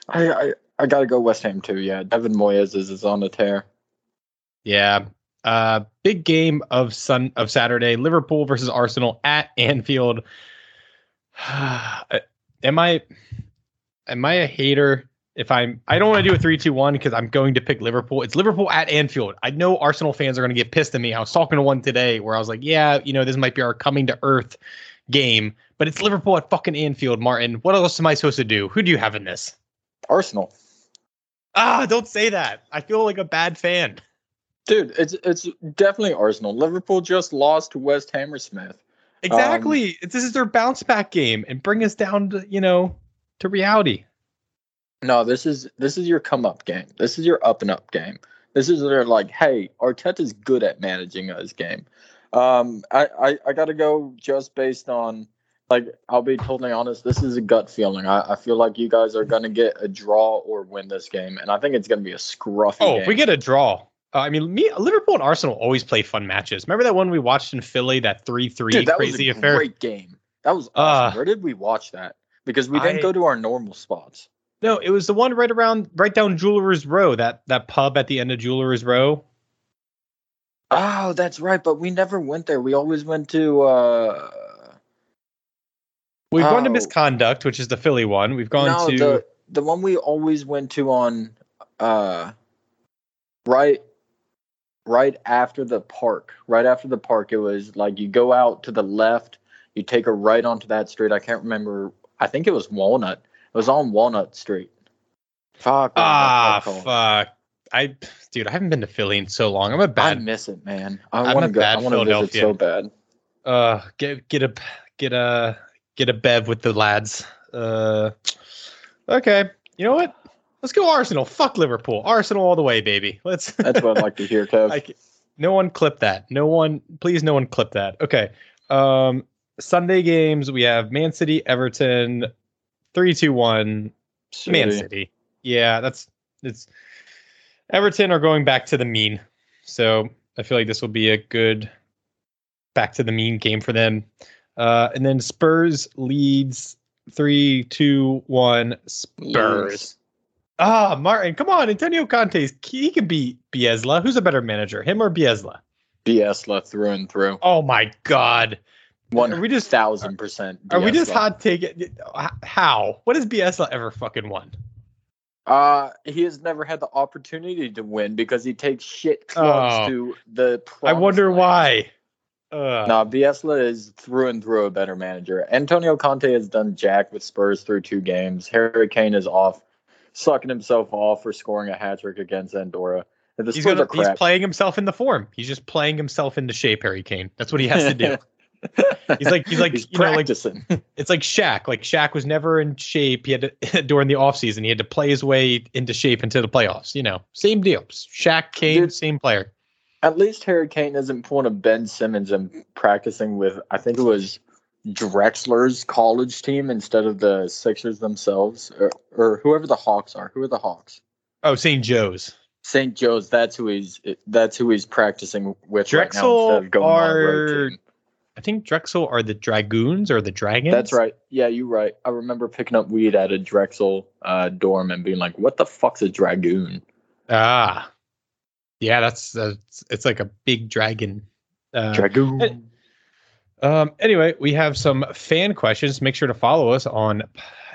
I, I got to go West Ham too. Yeah, David Moyes is, is on the tear. Yeah, uh, big game of Sun of Saturday: Liverpool versus Arsenal at Anfield. am I am I a hater? If I'm, I don't want to do a three-two-one because I'm going to pick Liverpool. It's Liverpool at Anfield. I know Arsenal fans are going to get pissed at me. I was talking to one today where I was like, "Yeah, you know, this might be our coming to earth game, but it's Liverpool at fucking Anfield." Martin, what else am I supposed to do? Who do you have in this? Arsenal. Ah, don't say that. I feel like a bad fan. Dude, it's it's definitely Arsenal. Liverpool just lost to West Hammersmith. Exactly. Um, this is their bounce back game and bring us down to, you know, to reality. No, this is this is your come up game. This is your up and up game. This is their like, hey, Arteta's good at managing his game. Um, I, I, I gotta go just based on like I'll be totally honest, this is a gut feeling. I, I feel like you guys are gonna get a draw or win this game, and I think it's gonna be a scruffy. Oh, game. we get a draw, uh, I mean, me, Liverpool and Arsenal always play fun matches. Remember that one we watched in Philly, that three three crazy was a affair? Great game. That was awesome. Uh, Where did we watch that? Because we didn't I, go to our normal spots. No, it was the one right around, right down Jewelers Row. That that pub at the end of Jewelers Row. Oh, that's right. But we never went there. We always went to. uh We've oh. gone to Misconduct, which is the Philly one. We've gone no, to the the one we always went to on, uh right right after the park. Right after the park, it was like you go out to the left, you take a right onto that street. I can't remember. I think it was Walnut. It was on Walnut Street. Fuck. Ah, fuck. I, dude, I haven't been to Philly in so long. I'm a bad. I miss it, man. I want to go. I want to visit so bad. Uh, get get a get a get a bev with the lads. Uh, okay. You know what? Let's go Arsenal. Fuck Liverpool. Arsenal all the way, baby. Let's. That's what I'd like to hear, Kev. I, no one clip that. No one, please, no one clip that. Okay. Um, Sunday games we have Man City, Everton, three, two, one. Man City. Yeah, that's it's. Everton are going back to the mean, so I feel like this will be a good back to the mean game for them. Uh, and then Spurs leads three, two, one. Spurs. Leeds. Ah, Martin, come on, Antonio Conte. He can beat Bielsa. Who's a better manager, him or Bielsa? Bielsa through and through. Oh my God. One Are we just- thousand percent. Are we just hot take? How? What has Bielsa ever fucking won? Uh, he has never had the opportunity to win because he takes shit clubs Oh. to the. I wonder land. why. Uh, No, Bielsa is through and through a better manager. Antonio Conte has done jack with Spurs through two games. Harry Kane is off, sucking himself off for scoring a hat trick against Andorra. He's gonna, are he's playing himself in the form. He's just playing himself into shape, Harry Kane. That's what he has to do. He's like- he's like, he's you know, like- practicing. it's like Shaq. Like Shaq was never in shape. He had to, during the offseason, he had to play his way into shape into the playoffs. You know, same deal. Shaq, Kane, Dude. same player. At least Harry Kane isn't pulling a Ben Simmons and practicing with I think it was Drexel's college team instead of the Sixers themselves, or, or whoever the Hawks are. Who are the Hawks? Oh, St. Joe's. St. Joe's. That's who he's. That's who he's practicing with right now Drexel instead of going on a road are. I think Drexel are the Dragoons or the Dragons. That's right. Yeah, you're right. I remember picking up weed at a Drexel uh, dorm and being like, "What the fuck's a dragoon?" Ah, yeah, that's that's it's like a big dragon. Uh, Dragoon. Um, anyway, we have some fan questions. Make sure to follow us on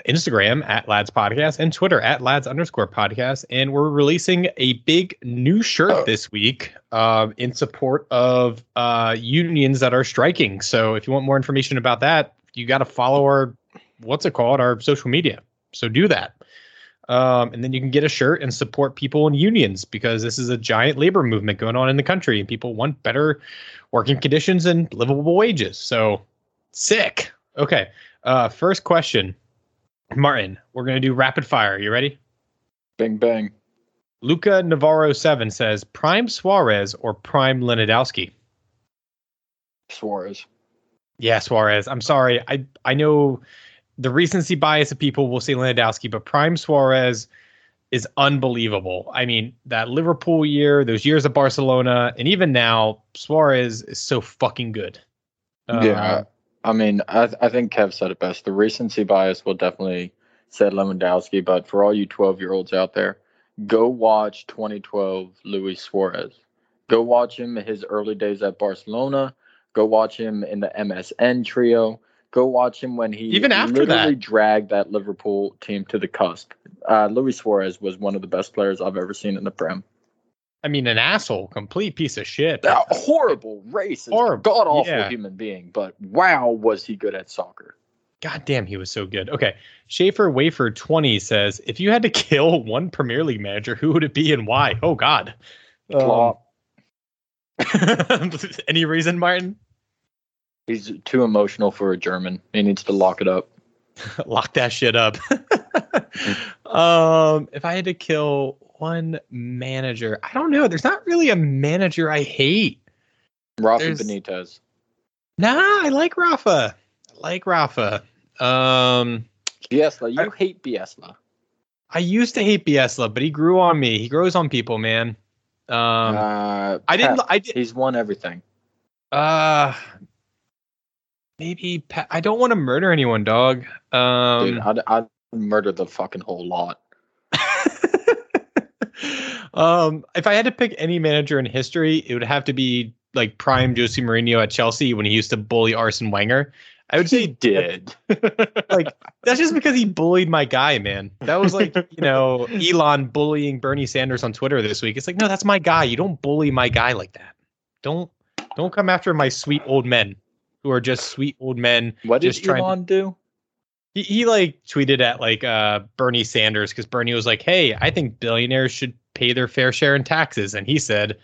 Instagram at Lads Podcast and Twitter at Lads underscore podcast. And we're releasing a big new shirt Oh. this week um, in support of uh, unions that are striking. So if you want more information about that, you got to follow our, what's it called, our social media. So do that. Um, and then you can get a shirt and support people in unions because this is a giant labor movement going on in the country and people want better working conditions and livable wages. So sick. Okay. Uh, first question, Martin. We're gonna do rapid fire. You ready? Bing bang. Luca Navarro seven says Prime Suarez or Prime Lewandowski. Suarez. Yeah, Suarez. I'm sorry. I I know the recency bias of people will say Lewandowski, but Prime Suarez is unbelievable. I mean, that Liverpool year, those years of Barcelona, and even now, Suarez is so fucking good. Uh, yeah. I mean, I, I think Kev said it best. The recency bias will definitely say Lewandowski, but for all you 12 year olds out there, go watch 2012 Luis Suarez. Go watch him his early days at Barcelona. Go watch him in the MSN trio. Go watch him when he Even after literally that. dragged that Liverpool team to the cusp. Uh, Luis Suarez was one of the best players I've ever seen in the Prem. I mean, an asshole, complete piece of shit. A horrible, racist, Horrible, god awful yeah. human being, but wow, was he good at soccer. God damn, he was so good. Okay. Schaefer Wafer 20 says, if you had to kill one Premier League manager, who would it be and why? Oh, God. Um, any reason, Martin? He's too emotional for a German. He needs to lock it up. Lock that shit up. um, if I had to kill one manager, I don't know. There's not really a manager I hate. Rafa There's- Benitez. Nah, I like Rafa. I like Rafa. Um, Bielsa, you I- hate Bielsa. I used to hate Bielsa, but he grew on me. He grows on people, man. Um, uh, I didn't. Pep, I did. He's won everything. Uh, maybe Pe- I don't want to murder anyone, dog. Um, Dude, I'd, I'd murder the fucking whole lot. um, if I had to pick any manager in history, it would have to be like prime Jose Mourinho at Chelsea when he used to bully Arsene Wenger. I would say did. like that's just because he bullied my guy, man. That was like you know Elon bullying Bernie Sanders on Twitter this week. It's like no, that's my guy. You don't bully my guy like that. Don't don't come after my sweet old men who are just sweet old men. What did Just trying to- Elon do? He, he like tweeted at like uh Bernie Sanders because Bernie was like, hey, I think billionaires should pay their fair share in taxes, and he said.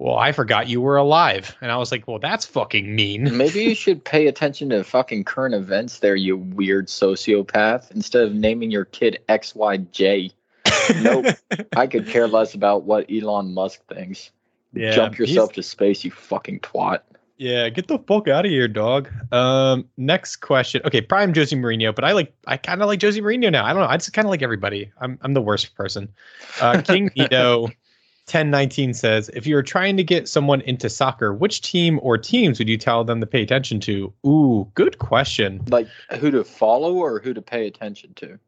well, I forgot you were alive. And I was like, well, that's fucking mean. Maybe you should pay attention to fucking current events there, you weird sociopath, instead of naming your kid XYJ. Nope. I could care less about what Elon Musk thinks. Yeah, Jump yourself to space, you fucking twat. Yeah, get the fuck out of here, dog. Um, next question. Okay, prime Jose Mourinho, but I like I kind of like Jose Mourinho now. I don't know. I just kind of like everybody. I'm I'm the worst person. Uh, King ten nineteen says, if you're trying to get someone into soccer, which team or teams would you tell them to pay attention to? Ooh, good question. Like who to follow or who to pay attention to?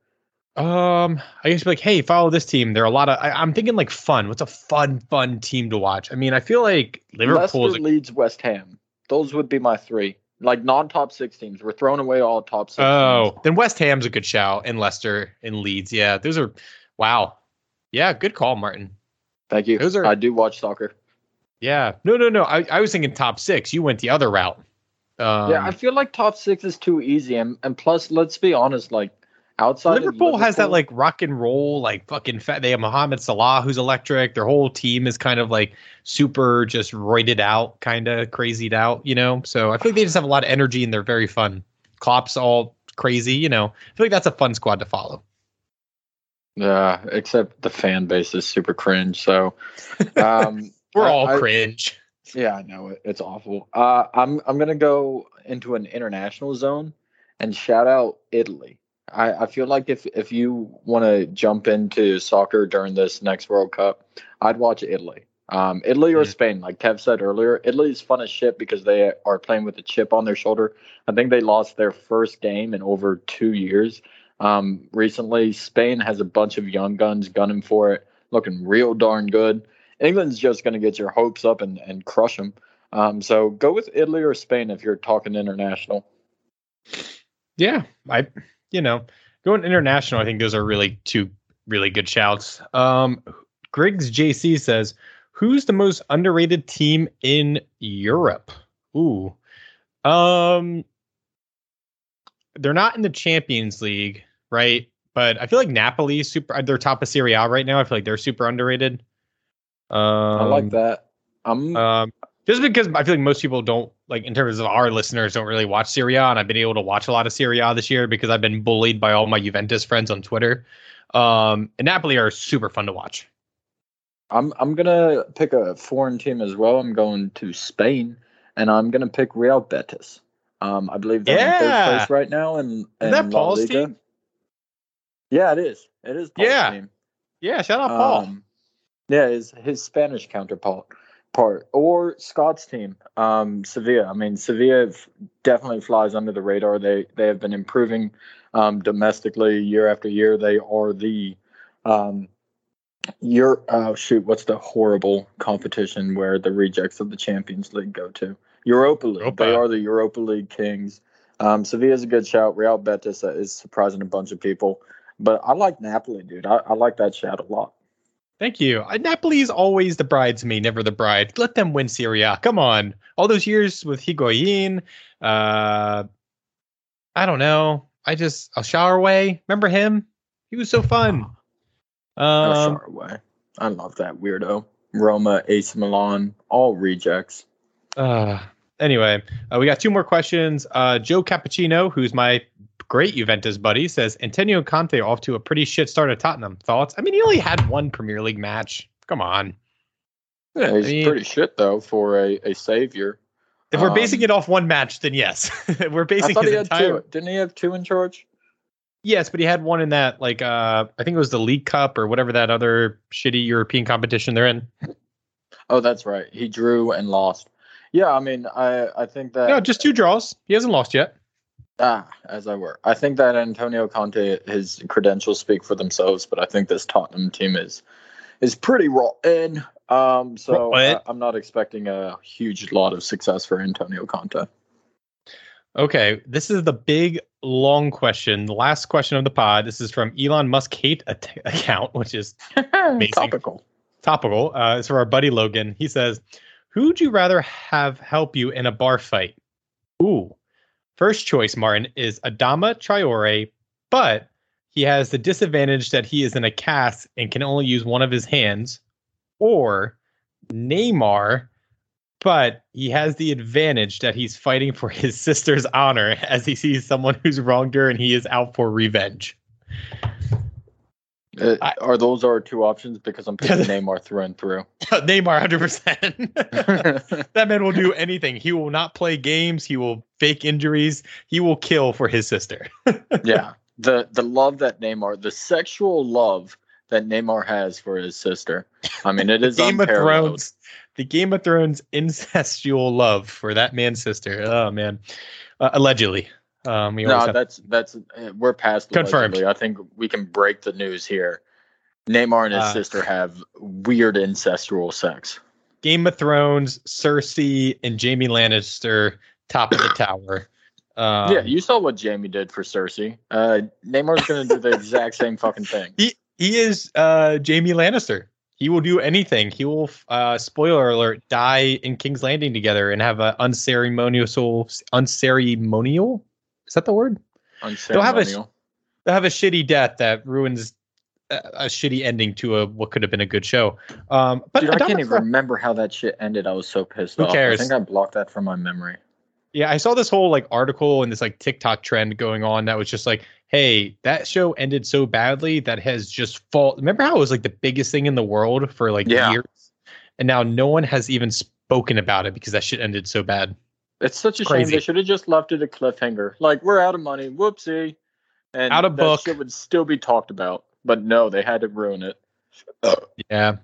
Um, I guess be like, hey, follow this team. There are a lot of. I, I'm thinking like fun. What's a fun, fun team to watch? I mean, I feel like Liverpool Leicester, Leeds, West Ham. Those would be my three. Like non-top six teams. We're throwing away all top six. Oh, teams. then West Ham's a good shout, and Leicester and Leeds. Yeah, those are. Wow. Yeah, good call, Martin. thank you. those are- I do watch soccer. Yeah. No, no, no. I, I was thinking top six. You went the other route. Um, yeah, I feel like top six is too easy, and and plus, let's be honest, like outside of Liverpool has that like rock and roll, like fucking fat. They have Mohamed Salah, who's electric. Their whole team is kind of like super, just roided out, kind of crazied out, you know. So I feel like they just have a lot of energy and they're very fun. Klopp's all crazy, you know. I feel like that's a fun squad to follow. Yeah, except the fan base is super cringe. So, um, We're I- all I- cringe. Yeah, I know it. It's awful. Uh, I'm I'm gonna go into an international zone and shout out Italy. I, I feel like if if you want to jump into soccer during this next World Cup, I'd watch Italy. Um, Italy or Mhm. Spain, like Kev said earlier, Italy is fun as shit because they are playing with a chip on their shoulder. I think they lost their first game in over two years. Um, recently, Spain has a bunch of young guns gunning for it, looking real darn good. England's just going to get your hopes up and, and crush them. Um, so go with Italy or Spain if you're talking international. Yeah, I you know going international. I think those are really two really good shouts. Um, Griggs JC says, "Who's the most underrated team in Europe?" Ooh, um, they're not in the Champions League, right? But I feel like Napoli super. They're top of Serie A right now. I feel like they're super underrated. Um, I like that. I'm um, just because I feel like most people don't like in terms of our listeners don't really watch Serie A, and I've been able to watch a lot of Serie A this year because I've been bullied by all my Juventus friends on Twitter. Um, and Napoli are super fun to watch. I'm I'm gonna pick a foreign team as well. I'm going to Spain, and I'm gonna pick Real Betis. Um, I believe they're in third place right now. and that Paul's Liga. team? Yeah, it is. It is. Paul's Yeah. team. Yeah, shout out Paul. Um, yeah, his his Spanish counterpart part or Scott's team, um, Sevilla. I mean, Sevilla definitely flies under the radar. They they have been improving um, domestically year after year. They are the um, your oh shoot, what's the horrible competition where the rejects of the Champions League go to? Europa League. Europa. They are the Europa League kings. Um, Sevilla's a good shout. Real Betis is surprising a bunch of people. But I like Napoli, dude. I, I like that shout a lot. Thank you. Uh, Napoli is always the bridesmaid, never the bride. Let them win Serie A. Come on. All those years with Higuain. Uh, I don't know. I just I'll shower away. Remember him? He was so fun. Um, far away. I love that weirdo. Roma, AC Milan, all rejects. Uh, anyway, uh, we got two more questions. Uh, Joe Cappuccino, who's my great Juventus buddy, says Antonio Conte off to a pretty shit start at Tottenham. Thoughts? I mean, he only had one Premier League match. Come on. Yeah, he's I mean- pretty shit though for a, a savior. If we're basing Um, it off one match, then yes. we're I basing thought his he had entire. two. Didn't he have two in charge? Yes, but he had one in that, like, uh, I think it was the League Cup or whatever that other shitty European competition they're in. Oh, that's right. He drew and lost. Yeah, I mean, I I think that No, just two draws. He hasn't lost yet. Ah, as I were. I think that Antonio Conte, his credentials speak for themselves, but I think this Tottenham team is is pretty rotten. Um, so I, I'm not expecting a huge lot of success for Antonio Conte. Okay, this is the big long question, the last question of the pod. This is from Elon Musk hate at- account, which is. Topical. topical. Uh, it's for our buddy Logan. He says, "Who'd you rather have help you in a bar fight?" Ooh, first choice, Martin is Adama Traore, but he has the disadvantage that he is in a cast and can only use one of his hands. Or Neymar, but he has the advantage that he's fighting for his sister's honor as he sees someone who's wronged her and he is out for revenge. Uh, are those our two options? Because I'm picking Neymar through and through. Neymar, hundred percent. That man will do anything. He will not play games. He will fake injuries. He will kill for his sister. yeah, the the love that Neymar, the sexual love that Neymar has for his sister. I mean, it is Game of Thrones. The Game of Thrones incestual love for that man's sister. Oh man, uh, allegedly. Um, no, have- that's that's we're past confirmed. Allegedly. I think we can break the news here. Neymar and his uh, sister have weird incestual sex. Game of Thrones, Cersei and Jaime Lannister, top of the tower. Um, yeah, you saw what Jaime did for Cersei. Uh, Neymar's going to do the exact same fucking thing. He he is uh, Jaime Lannister. He will do anything. He will, uh, spoiler alert, die in King's Landing together and have an unceremonial, unceremonial is that the word? They'll have a they'll have a shitty death that ruins a, a shitty ending to a what could have been a good show. Um, but Dude, I can't even remember how that shit ended. I was so pissed Who off. Cares? I think I blocked that from my memory. Yeah, I saw this whole like article and this like TikTok trend going on that was just like, hey, that show ended so badly that has just fall. Remember how it was like the biggest thing in the world for like yeah. years, and now no one has even spoken about it because that shit ended so bad. It's such a Crazy. shame. They should have just left it a cliffhanger. Like we're out of money. Whoopsie. And out of book. Shit would still be talked about. But no, they had to ruin it. Yeah.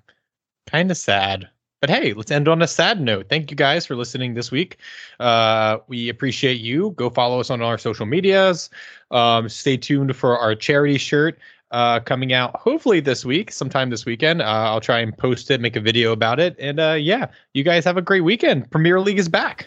Kind of sad. But hey, let's end on a sad note. Thank you guys for listening this week. Uh, we appreciate you. Go follow us on our social medias. Um, stay tuned for our charity shirt uh, coming out hopefully this week, sometime this weekend. Uh, I'll try and post it, make a video about it. And uh, yeah, you guys have a great weekend. Premier League is back.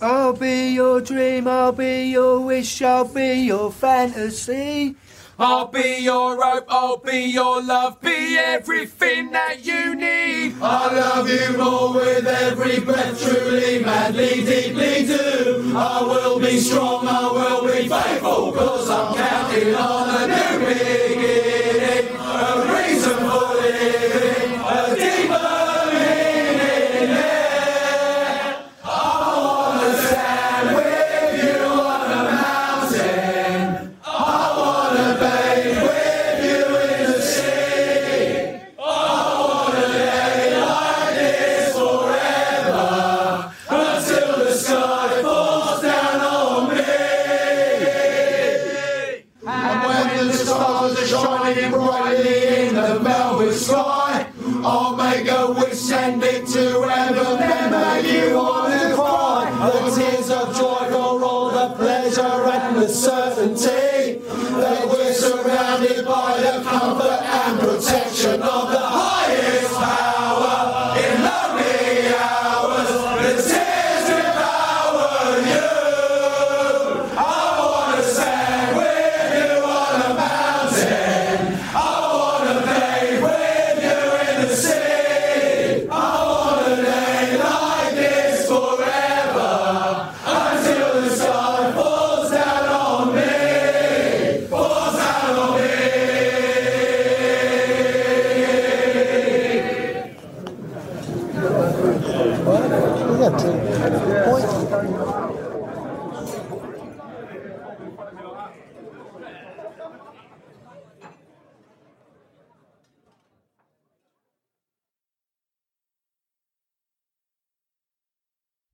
I'll be your dream, I'll be your wish, I'll be your fantasy. I'll be your hope, I'll be your love, be everything that you need. I love you more with every breath, truly, madly, deeply do. I will be strong, I will be faithful, cause I'm counting on